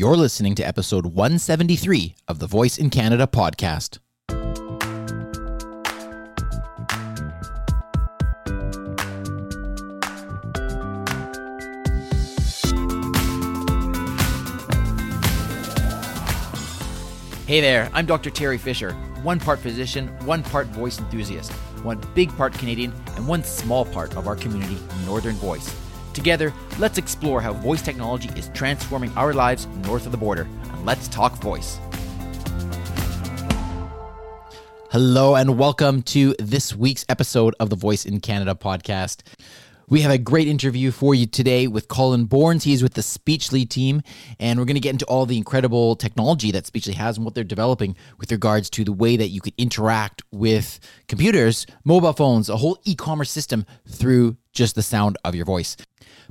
You're listening to episode 173 of the Voice in Canada podcast. Hey there, I'm Dr. Terry Fisher, one part physician, one part voice enthusiast, one big part Canadian, and one small part of our community, Northern Voice. Together, let's explore how voice technology is transforming our lives north of the border. And let's talk voice. Hello, and welcome to this week's episode of the Voice in Canada podcast. We have a great interview for you today with Collin Borns. He is with the Speechly team, and we're going to get into all the incredible technology that Speechly has and what they're developing with regards to the way that you could interact with computers, mobile phones, a whole e commerce system through just the sound of your voice.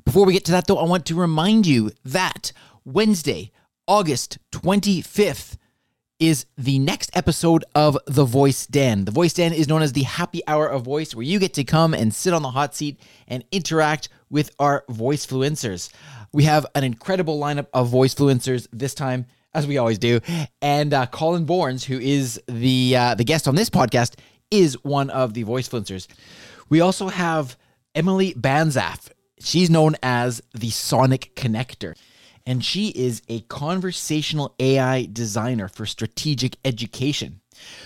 Before we get to that, though, I want to remind you that Wednesday, August 25th, is the next episode of The Voice Den. The Voice Den is known as the happy hour of voice, where you get to come and sit on the hot seat and interact with our voice fluencers. We have an incredible lineup of voice fluencers this time, as we always do. And uh, Collin Borns, who is the uh, the guest on this podcast, is one of the voice fluencers. We also have Emily Banzhaf. She's known as the Sonic Connector and she is a conversational AI designer for strategic education.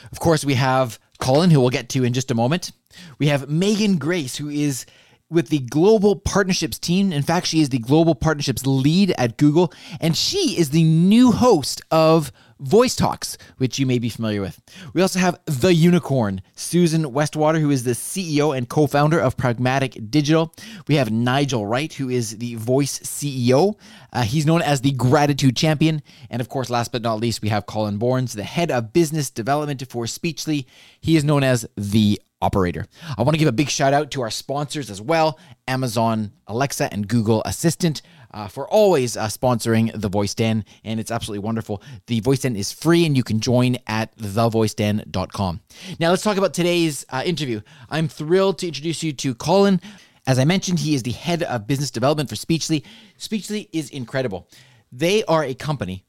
Of course, we have Collin, who we'll get to in just a moment. We have Megan Grace, who is with the global partnerships team. In fact, she is the global partnerships lead at Google, and she is the new host of Voice Talks, which you may be familiar with. We also have the unicorn, Susan Westwater, who is the CEO and co founder of Pragmatic Digital. We have Nigel Wright, who is the Voice CEO. Uh, he's known as the Gratitude Champion. And of course, last but not least, we have Collin Borns, the head of business development for Speechly. He is known as the operator. I want to give a big shout out to our sponsors as well Amazon Alexa and Google Assistant. Uh, for always uh, sponsoring the Voice Den, and it's absolutely wonderful. The Voice Den is free, and you can join at thevoiceden.com. Now, let's talk about today's uh, interview. I'm thrilled to introduce you to Collin. As I mentioned, he is the head of business development for Speechly. Speechly is incredible. They are a company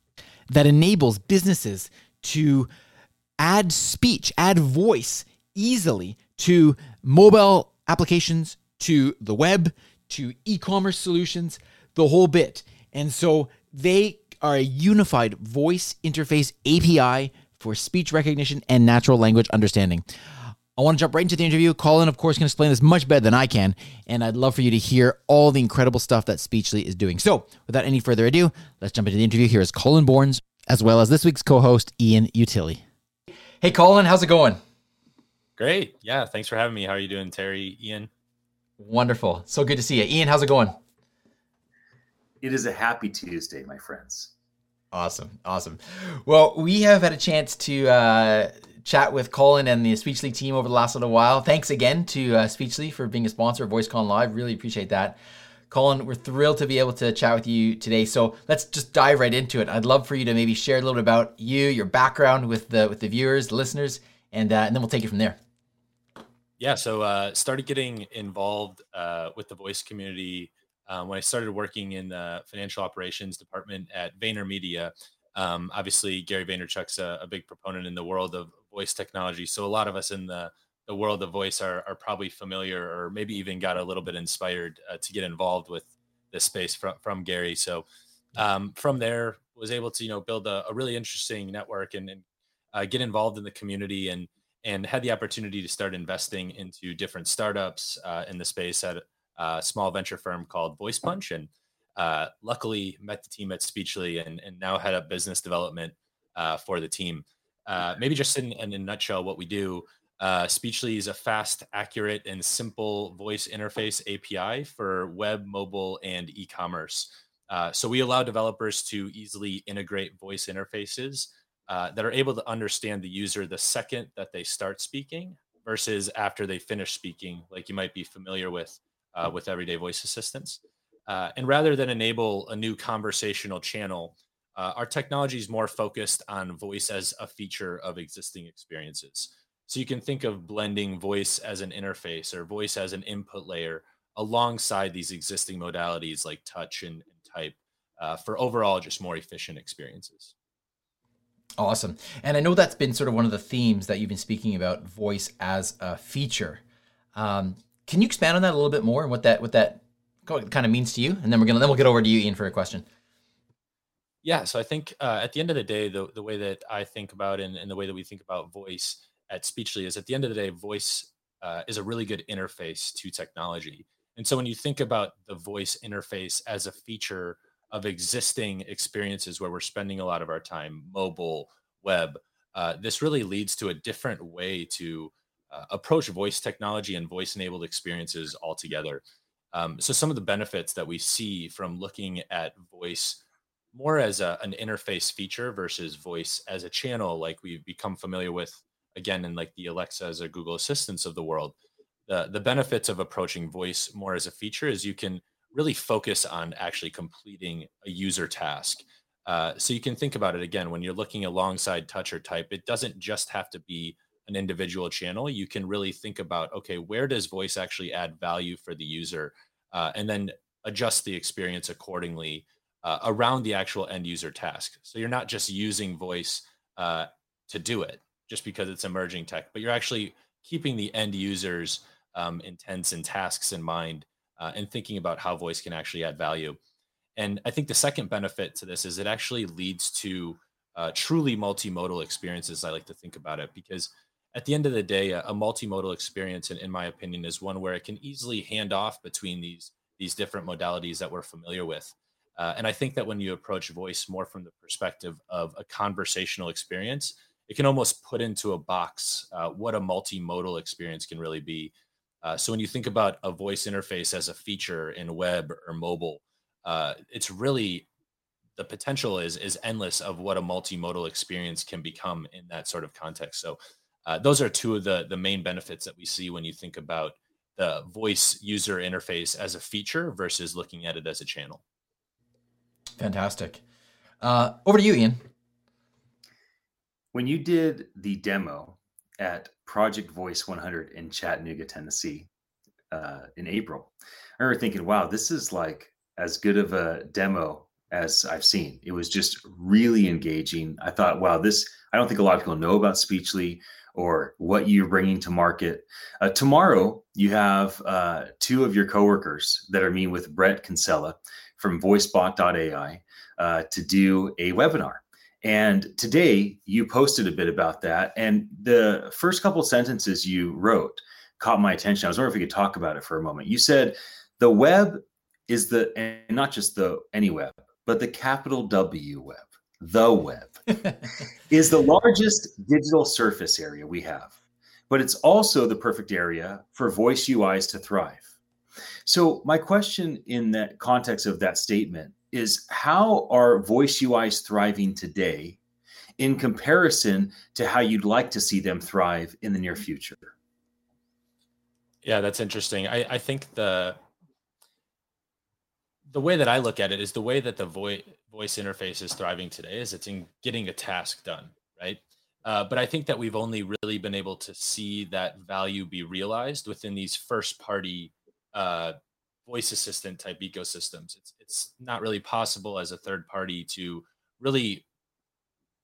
that enables businesses to add speech, add voice easily to mobile applications, to the web, to e commerce solutions, the whole bit. And so they are a unified voice interface API for speech recognition and natural language understanding. I want to jump right into the interview. Collin, of course, can explain this much better than I can, and I'd love for you to hear all the incredible stuff that Speechly is doing. So, without any further ado, let's jump into the interview. Here is Collin Borns, as well as this week's co host, Ian Utilli. Hey, Collin, how's it going? Great. Yeah. Thanks for having me. How are you doing, Terry, Ian? Wonderful. So good to see you. Ian, how's it going? It is a happy Tuesday, my friends. Awesome. Awesome. Well, we have had a chance to uh, chat with Collin and the Speechly team over the last little while. Thanks again to uh, Speechly for being a sponsor of VoiceCon Live. Really appreciate that. Collin, we're thrilled to be able to chat with you today. So let's just dive right into it. I'd love for you to maybe share a little bit about you, your background with the with the viewers, the listeners, and uh, and then we'll take it from there. Yeah, so uh, started getting involved uh, with the voice community um, when I started working in the financial operations department at VaynerMedia. Um, obviously, Gary Vaynerchuk's a, a, big proponent in the world of voice technology, so a lot of us in the the world of voice are, are probably familiar, or maybe even got a little bit inspired uh, to get involved with this space from from Gary. So um, from there, was able to you know build a, a really interesting network and, and uh, get involved in the community and and had the opportunity to start investing into different startups uh, in the space at a small venture firm called Voice Punch. And uh, luckily met the team at Speechly and, and now head up business development uh, for the team. Uh, maybe just in, in, a nutshell, what we do. Uh, Speechly is a fast, accurate, and simple voice interface API for web, mobile, and e-commerce. Uh, so we allow developers to easily integrate voice interfaces uh, that are able to understand the user the second that they start speaking versus after they finish speaking, like you might be familiar with uh, with everyday voice assistants. Uh, and rather than enable a new conversational channel, uh, our technology is more focused on voice as a feature of existing experiences. So you can think of blending voice as an interface or voice as an input layer alongside these existing modalities like touch and, and type uh, for overall just more efficient experiences. Awesome. And I know that's been sort of one of the themes that you've been speaking about voice as a feature. Um, can you expand on that a little bit more and what that what that kind of means to you? And then we're gonna then we'll get over to you, Ian, for a question. Yeah, so I think uh, at the end of the day, the the way that I think about and, and the way that we think about voice at Speechly is at the end of the day, voice uh, is a really good interface to technology. And so when you think about the voice interface as a feature of existing experiences where we're spending a lot of our time, mobile, web, uh, this really leads to a different way to uh, approach voice technology and voice enabled experiences altogether. Um, so, some of the benefits that we see from looking at voice more as a, an interface feature versus voice as a channel, like we've become familiar with again in like the Alexas or Google Assistants of the world. The, the benefits of approaching voice more as a feature is you can really focus on actually completing a user task. Uh, so you can think about it again when you're looking alongside touch or type, it doesn't just have to be an individual channel. You can really think about okay, where does voice actually add value for the user, uh, and then adjust the experience accordingly uh, around the actual end user task. So you're not just using voice uh, to do it just because it's emerging tech, but you're actually keeping the end users um, intents and tasks in mind uh, and thinking about how voice can actually add value. And I think the second benefit to this is it actually leads to uh, truly multimodal experiences. I like to think about it because at the end of the day, a, a multimodal experience, in, in my opinion, is one where it can easily hand off between these these different modalities that we're familiar with. Uh, and I think that when you approach voice more from the perspective of a conversational experience, it can almost put into a box uh, what a multimodal experience can really be. Uh, so when you think about a voice interface as a feature in web or mobile, uh, it's really the potential is is endless of what a multimodal experience can become in that sort of context. So uh, those are two of the the main benefits that we see when you think about the voice user interface as a feature versus looking at it as a channel. Fantastic. Uh, over to you, Ian. When you did the demo at Project Voice 100 in Chattanooga, Tennessee, uh, in April, I remember thinking, wow, this is like as good of a demo as I've seen. It was just really engaging. I thought, wow, this, I don't think a lot of people know about Speechly or what you're bringing to market. Uh, tomorrow, you have uh, two of your coworkers that are meeting with Bret Kinsella from voicebot.ai uh, to do a webinar. And today you posted a bit about that. And the first couple sentences you wrote caught my attention. I was wondering if we could talk about it for a moment. You said the web is the, and not just the any web, but the capital W web, the web, is the largest digital surface area we have. But it's also the perfect area for voice UIs to thrive. So, my question in that context of that statement is how are voice UIs thriving today in comparison to how you'd like to see them thrive in the near future? Yeah, that's interesting. I, I think the the way that I look at it is the way that the voice voice interface is thriving today is it's in getting a task done, right? Uh, but I think that we've only really been able to see that value be realized within these first party uh, voice assistant type ecosystems. It's it's not really possible as a third party to really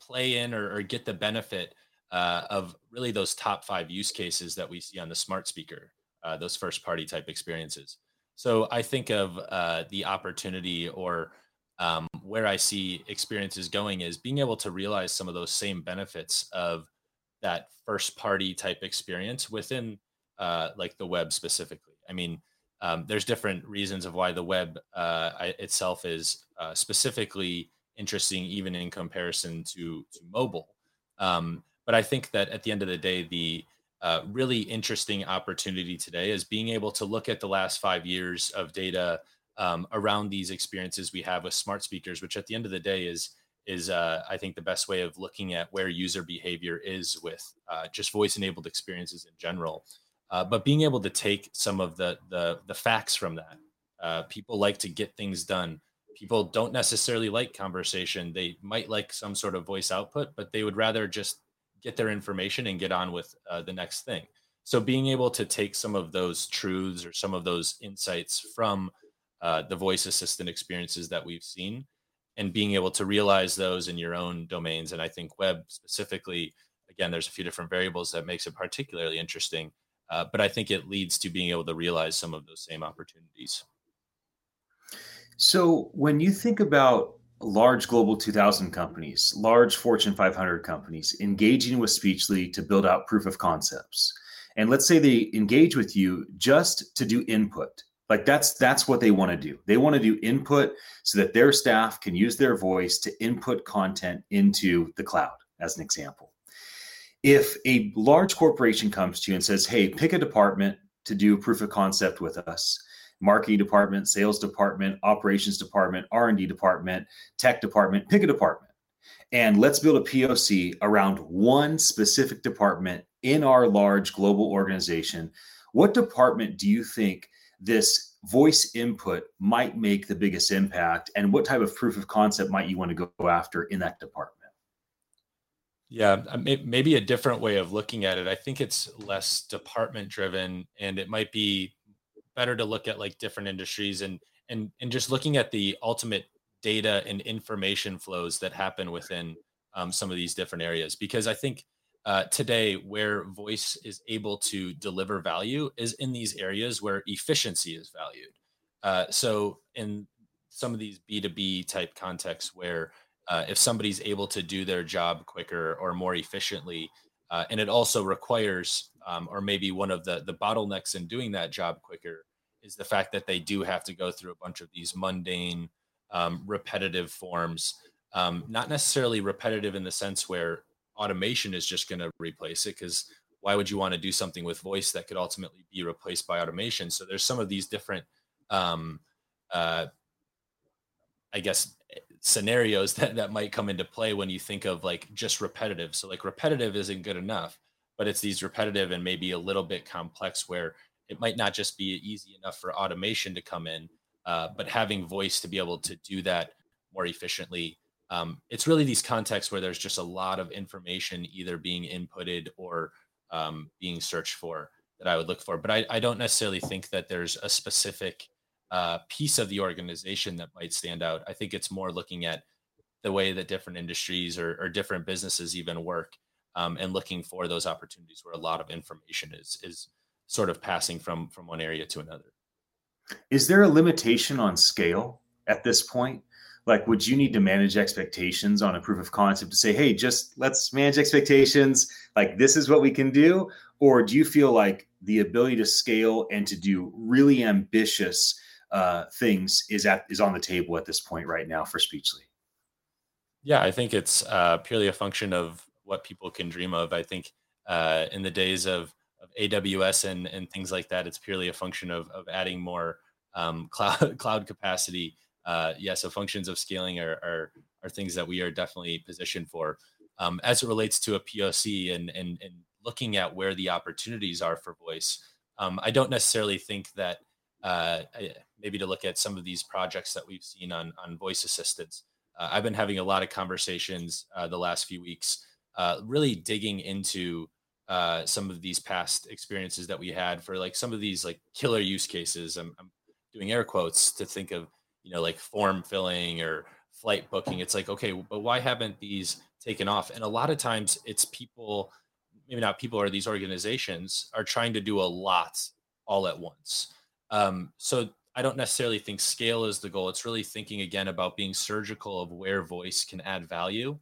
play in or, or get the benefit uh, of really those top five use cases that we see on the smart speaker, uh, those first party type experiences. So I think of uh, the opportunity or um, where I see experiences going is being able to realize some of those same benefits of that first party type experience within uh, like the web specifically. I mean, um, there's different reasons of why the web uh, itself is uh, specifically interesting, even in comparison to to mobile. Um, but I think that at the end of the day, the uh, really interesting opportunity today is being able to look at the last five years of data um, around these experiences we have with smart speakers, which at the end of the day is is uh, I think the best way of looking at where user behavior is with uh, just voice enabled experiences in general. Uh, but being able to take some of the the, the facts from that, uh, people like to get things done. People don't necessarily like conversation. They might like some sort of voice output, but they would rather just get their information and get on with uh, the next thing. So being able to take some of those truths or some of those insights from uh, the voice assistant experiences that we've seen and being able to realize those in your own domains. And I think web specifically, again, there's a few different variables that makes it particularly interesting. Uh, but I think it leads to being able to realize some of those same opportunities. So when you think about large global 2000 companies, large Fortune 500 companies engaging with Speechly to build out proof of concepts, and let's say they engage with you just to do input. Like that's that's what they want to do. They want to do input so that their staff can use their voice to input content into the cloud as an example. If a large corporation comes to you and says hey pick a department to do proof of concept with us marketing department sales department operations department r&d department tech department pick a department. And let's build a poc around one specific department in our large global organization. What department do you think this voice input might make the biggest impact? And what type of proof of concept might you want to go after in that department? Yeah uh, maybe a different way of looking at it. I think it's less department driven and it might be better to look at like different industries and and and just looking at the ultimate data and information flows that happen within um, some of these different areas because i think uh, today where voice is able to deliver value is in these areas where efficiency is valued. Uh, so in some of these B2B type contexts where uh, if somebody's able to do their job quicker or more efficiently, uh, and it also requires, um, or maybe one of the, the bottlenecks in doing that job quicker is the fact that they do have to go through a bunch of these mundane, um, repetitive forms. Um, not necessarily repetitive in the sense where automation is just going to replace it because why would you want to do something with voice that could ultimately be replaced by automation so there's some of these different um, uh, i guess scenarios that, that might come into play when you think of like just repetitive so like repetitive isn't good enough but it's these repetitive and maybe a little bit complex where it might not just be easy enough for automation to come in uh, but having voice to be able to do that more efficiently um, it's really these contexts where there's just a lot of information either being inputted or um, being searched for that I would look for. But I, I don't necessarily think that there's a specific uh, piece of the organization that might stand out. I think it's more looking at the way that different industries or, or different businesses even work um, and looking for those opportunities where a lot of information is is sort of passing from from one area to another. Is there a limitation on scale at this point? like would you need to manage expectations on a proof of concept to say hey just let's manage expectations like this is what we can do or do you feel like the ability to scale and to do really ambitious uh, things is at is on the table at this point right now for speechly yeah i think it's uh, purely a function of what people can dream of i think uh, in the days of, of aws and, and things like that it's purely a function of, of adding more um, cloud cloud capacity uh, yeah, so functions of scaling are, are, are things that we are definitely positioned for. Um, as it relates to a POC and, and, and looking at where the opportunities are for voice, um, I don't necessarily think that uh, maybe to look at some of these projects that we've seen on, on voice assistants. Uh, I've been having a lot of conversations uh, the last few weeks, uh, really digging into uh, some of these past experiences that we had for like some of these like killer use cases. I'm, I'm doing air quotes to think of you know, like form filling or flight booking. It's like, okay, but why haven't these taken off? And a lot of times it's people, maybe not people or these organizations are trying to do a lot all at once. Um, so I don't necessarily think scale is the goal. It's really thinking again about being surgical of where voice can add value,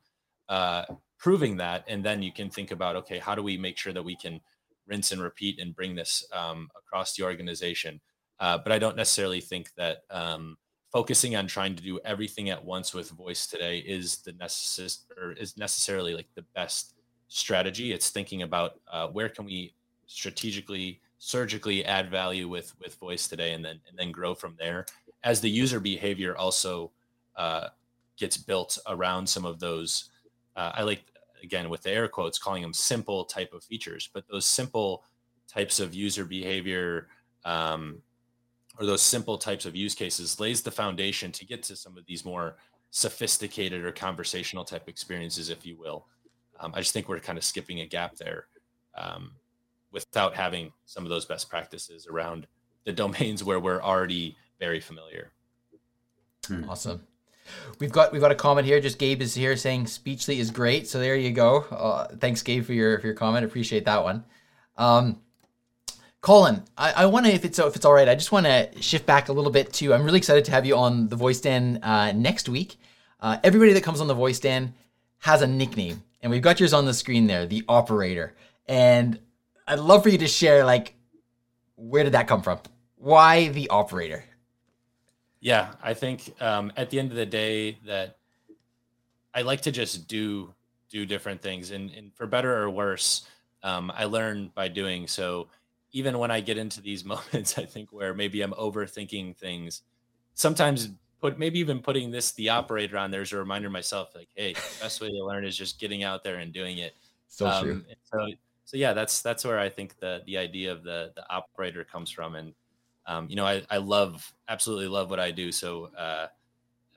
uh, proving that, and then you can think about okay, how do we make sure that we can rinse and repeat and bring this um, across the organization? Uh, but I don't necessarily think that um, focusing on trying to do everything at once with voice today is the necess- or is necessarily like the best strategy it's thinking about uh, where can we strategically surgically add value with with voice today and then and then grow from there as the user behavior also uh, gets built around some of those uh, i like again with the air quotes calling them simple type of features but those simple types of user behavior um, or those simple types of use cases lays the foundation to get to some of these more sophisticated or conversational type experiences, if you will. Um, I just think we're kind of skipping a gap there um, without having some of those best practices around the domains where we're already very familiar. Hmm. Awesome. We've got we've got a comment here. Just Gabe is here saying Speechly is great. So there you go. Uh, thanks, Gabe, for your for your comment. Appreciate that one. Um, Collin, I, I want to, if it's if it's all right, I just want to shift back a little bit to. I'm really excited to have you on the Voice Den uh, next week. Uh, everybody that comes on the Voice Den has a nickname, and we've got yours on the screen there, the Operator. And I'd love for you to share, like, where did that come from? Why the Operator? Yeah, I think um, at the end of the day that I like to just do do different things, and, and for better or worse, um, I learn by doing. So even when I get into these moments, I think where maybe I'm overthinking things, sometimes put maybe even putting this the operator on there as a reminder myself, like, hey, the best way to learn is just getting out there and doing it. So um, true. So so yeah, that's that's where I think the the idea of the the operator comes from, and um, you know, I I love absolutely love what I do. So uh,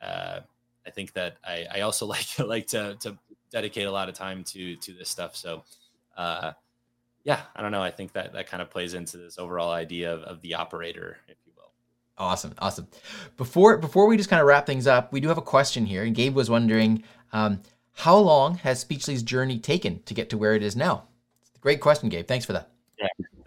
uh, I think that I I also like like to to dedicate a lot of time to to this stuff. So. Uh, yeah, I don't know. I think that that kind of plays into this overall idea of, of the operator, if you will. Awesome, awesome. Before before we just kind of wrap things up, we do have a question here, and Gabe was wondering, um, how long has Speechly's journey taken to get to where it is now? Great question, Gabe. Thanks for that.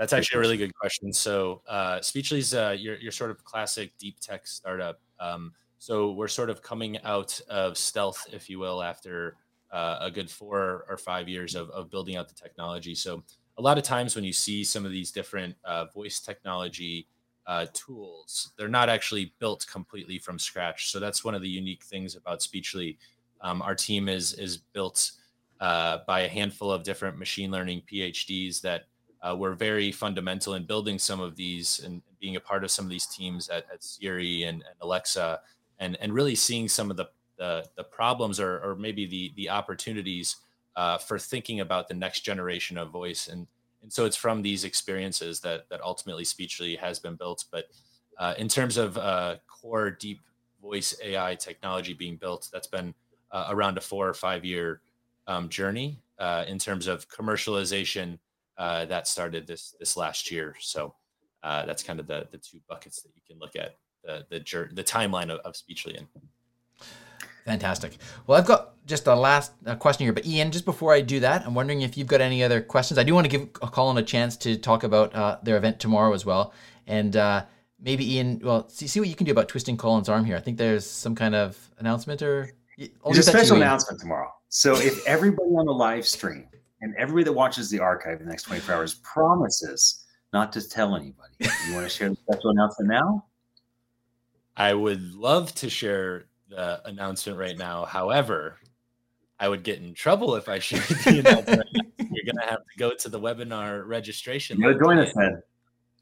That's actually a really good question. So, uh, Speechly's uh, your your sort of classic deep tech startup. Um, so we're sort of coming out of stealth, if you will, after uh, a good four or five years of, of building out the technology. So a lot of times when you see some of these different uh, voice technology uh, tools, they're not actually built completely from scratch. So that's one of the unique things about Speechly. Um, our team is is built uh, by a handful of different machine learning PhDs that uh, were very fundamental in building some of these and being a part of some of these teams at, at Siri and, and Alexa, and and really seeing some of the the, the problems or, or maybe the the opportunities uh, for thinking about the next generation of voice. And, and so it's from these experiences that, that ultimately Speechly has been built. But uh, in terms of uh, core deep voice AI technology being built, that's been uh, around a four or five year um, journey. Uh, in terms of commercialization, uh, that started this this last year. So uh, that's kind of the the two buckets that you can look at the the, the timeline of, of Speechly in. Fantastic. Well, I've got just a last uh, question here, but Ian, just before I do that, I'm wondering if you've got any other questions. I do want to give Collin a chance to talk about uh, their event tomorrow as well, and uh, maybe Ian, well, see, see what you can do about twisting Collin's arm here. I think there's some kind of announcement or there's a special announcement tomorrow. So if everybody on the live stream and everybody that watches the archive in the next 24 hours promises not to tell anybody, you want to share the special announcement now? I would love to share the announcement right now. However, I would get in trouble if I shared the announcement. You're going to have to go to the webinar registration. You'll join us then.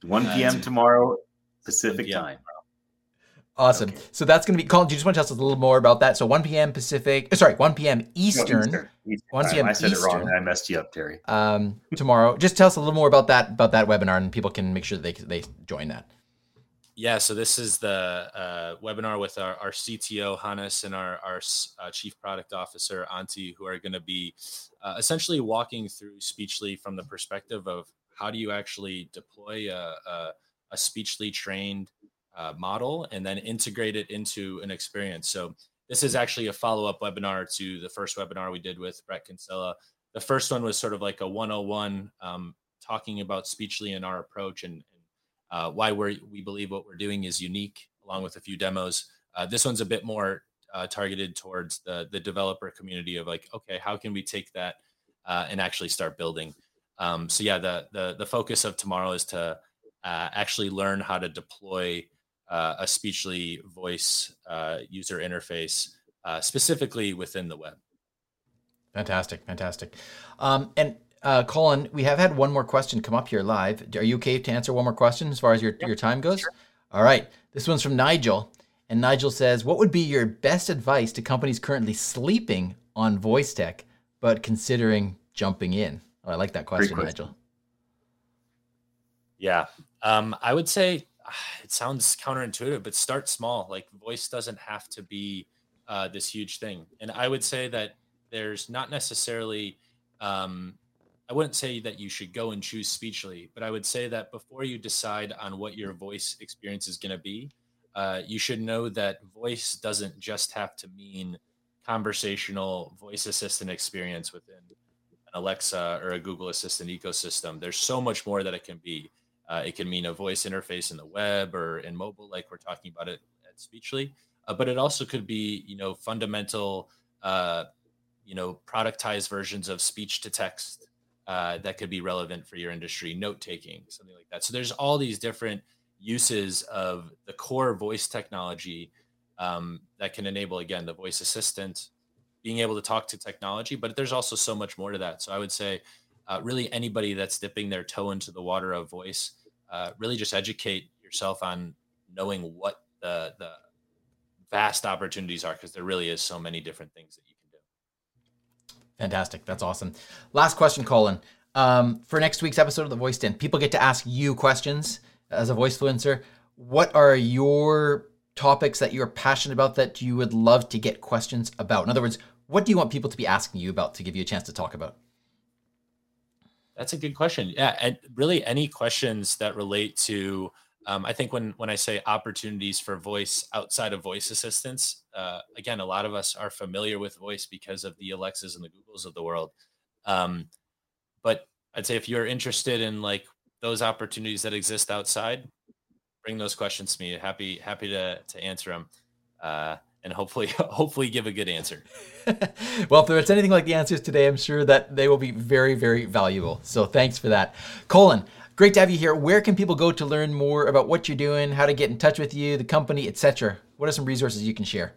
1 p.m. Tomorrow Pacific PM. time. Awesome. Okay. So that's going to be Collin. Do you just want to tell us a little more about that? So 1 p.m. Pacific, uh, sorry, 1 p.m. Eastern. No, Eastern. Eastern 1 p.m. I said Eastern, it wrong. I messed you up, Terry. Um, tomorrow. just tell us a little more about that about that webinar, and people can make sure they they join that. Yeah, so this is the uh, webinar with our, our CTO Hannes and our, our uh, Chief Product Officer Antti, who are going to be uh, essentially walking through Speechly from the perspective of how do you actually deploy a, a, a Speechly trained uh, model and then integrate it into an experience. So this is actually a follow up webinar to the first webinar we did with Bret Kinsella. The first one was sort of like a 101, um, talking about Speechly and our approach and uh, why we we believe what we're doing is unique, along with a few demos. Uh, this one's a bit more uh, targeted towards the the developer community of like, okay, how can we take that uh, and actually start building? Um, so yeah, the the the focus of tomorrow is to uh, actually learn how to deploy uh, a Speechly voice user interface specifically within the web. Fantastic, fantastic. Um, and uh, Collin, we have had one more question come up here live. Are you okay to answer one more question as far as your, yep. your time goes? Sure. All right. This one's from Nigel. And Nigel says, What would be your best advice to companies currently sleeping on voice tech, but considering jumping in? Oh, I like that question, question. Nigel. Yeah. Um, I would say it sounds counterintuitive, but start small. Like voice doesn't have to be uh, this huge thing. And I would say that there's not necessarily um, I wouldn't say that you should go and choose Speechly, but I would say that before you decide on what your voice experience is going to be, uh, you should know that voice doesn't just have to mean conversational voice assistant experience within an Alexa or a Google Assistant ecosystem. There's so much more that it can be. Uh, it can mean a voice interface in the web or in mobile, like we're talking about it at Speechly. Uh, but it also could be, you know, fundamental, uh, you know, productized versions of speech to text uh, that could be relevant for your industry, note taking, something like that. So there's all these different uses of the core voice technology um, that can enable again the voice assistant being able to talk to technology but there's also so much more to that so i would say uh, really anybody that's dipping their toe into the water of voice uh, really just educate yourself on knowing what the the vast opportunities are because there really is so many different things that you can do. Fantastic. That's awesome. Last question collin. Um, for next week's episode of the voice den people get to ask you questions as a voice influencer what are your topics that you're passionate about that you would love to get questions about? In other words, what do you want people to be asking you about to give you a chance to talk about? That's a good question. Yeah, and really any questions that relate to um, I think when when I say opportunities for voice outside of voice assistants, uh, again, a lot of us are familiar with voice because of the Alexas and the Googles of the world. Um, but I'd say if you're interested in like those opportunities that exist outside, bring those questions to me. Happy happy to to answer them, uh, and hopefully hopefully give a good answer. well, if there's anything like the answers today, I'm sure that they will be very very valuable. So thanks for that, Collin. Great to have you here. Where can people go to learn more about what you're doing, how to get in touch with you, the company, etc.? What are some resources you can share?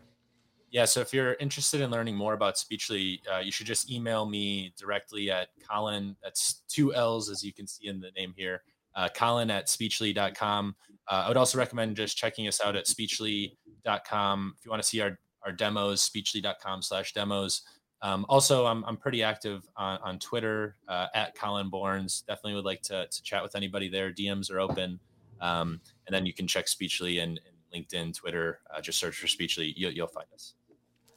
Yeah, so if you're interested in learning more about Speechly, uh, you should just email me directly at Collin. That's two L's, as you can see in the name here. Uh, Collin at speechly.com. Uh, I would also recommend just checking us out at speechly.com. If you want to see our, our demos, speechly.com slash demos. Um, also, I'm, I'm pretty active on, on Twitter uh, at Collin Borns. Definitely would like to, to chat with anybody there. DMs are open. Um, and then you can check Speechly and, and LinkedIn, Twitter. Uh, just search for Speechly. You'll, you'll find us.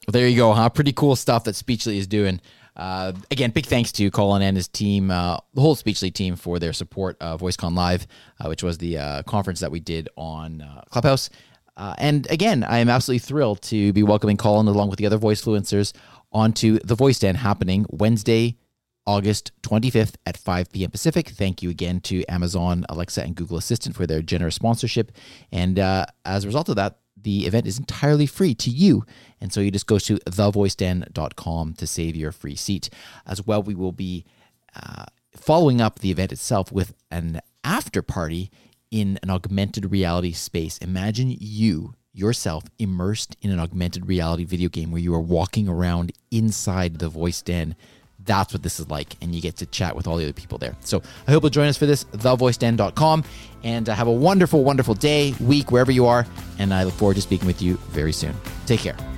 Well, there you go, huh? Pretty cool stuff that Speechly is doing. Uh, again, big thanks to Collin and his team, uh, the whole Speechly team, for their support of VoiceCon Live, uh, which was the uh, conference that we did on uh, Clubhouse. Uh, and again, I am absolutely thrilled to be welcoming Collin along with the other voice influencers onto the Voice Den happening Wednesday, August 25th at 5 p.m. Pacific. Thank you again to Amazon, Alexa, and Google Assistant for their generous sponsorship. And as a result of that, the event is entirely free to you. And so you just go to thevoiceden.com to save your free seat. As well, we will be uh, following up the event itself with an after party in an augmented reality space. Imagine you yourself immersed in an augmented reality video game where you are walking around inside the voice den that's what this is like. And you get to chat with all the other people there. So I hope you'll join us for this, thevoiceden.com. And uh, have a wonderful, wonderful day, week, wherever you are. And I look forward to speaking with you very soon. Take care.